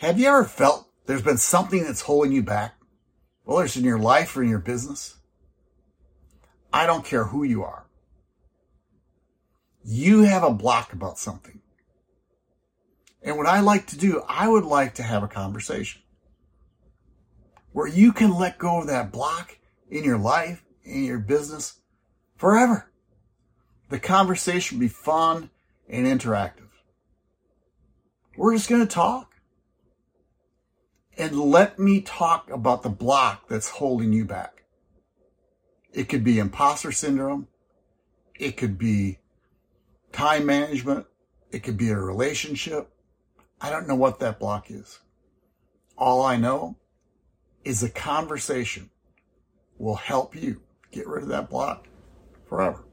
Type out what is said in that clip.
Have you ever felt there's been something that's holding you back? Whether it's in your life or in your business? I don't care who you are. You have a block about something. And what I like to do, I would like to have a conversation where you can let go of that block in your life, in your business forever. The conversation be fun and interactive. We're just going to talk. And let me talk about the block that's holding you back. It could be imposter syndrome. It could be time management. It could be a relationship. I don't know what that block is. All I know is a conversation will help you get rid of that block forever.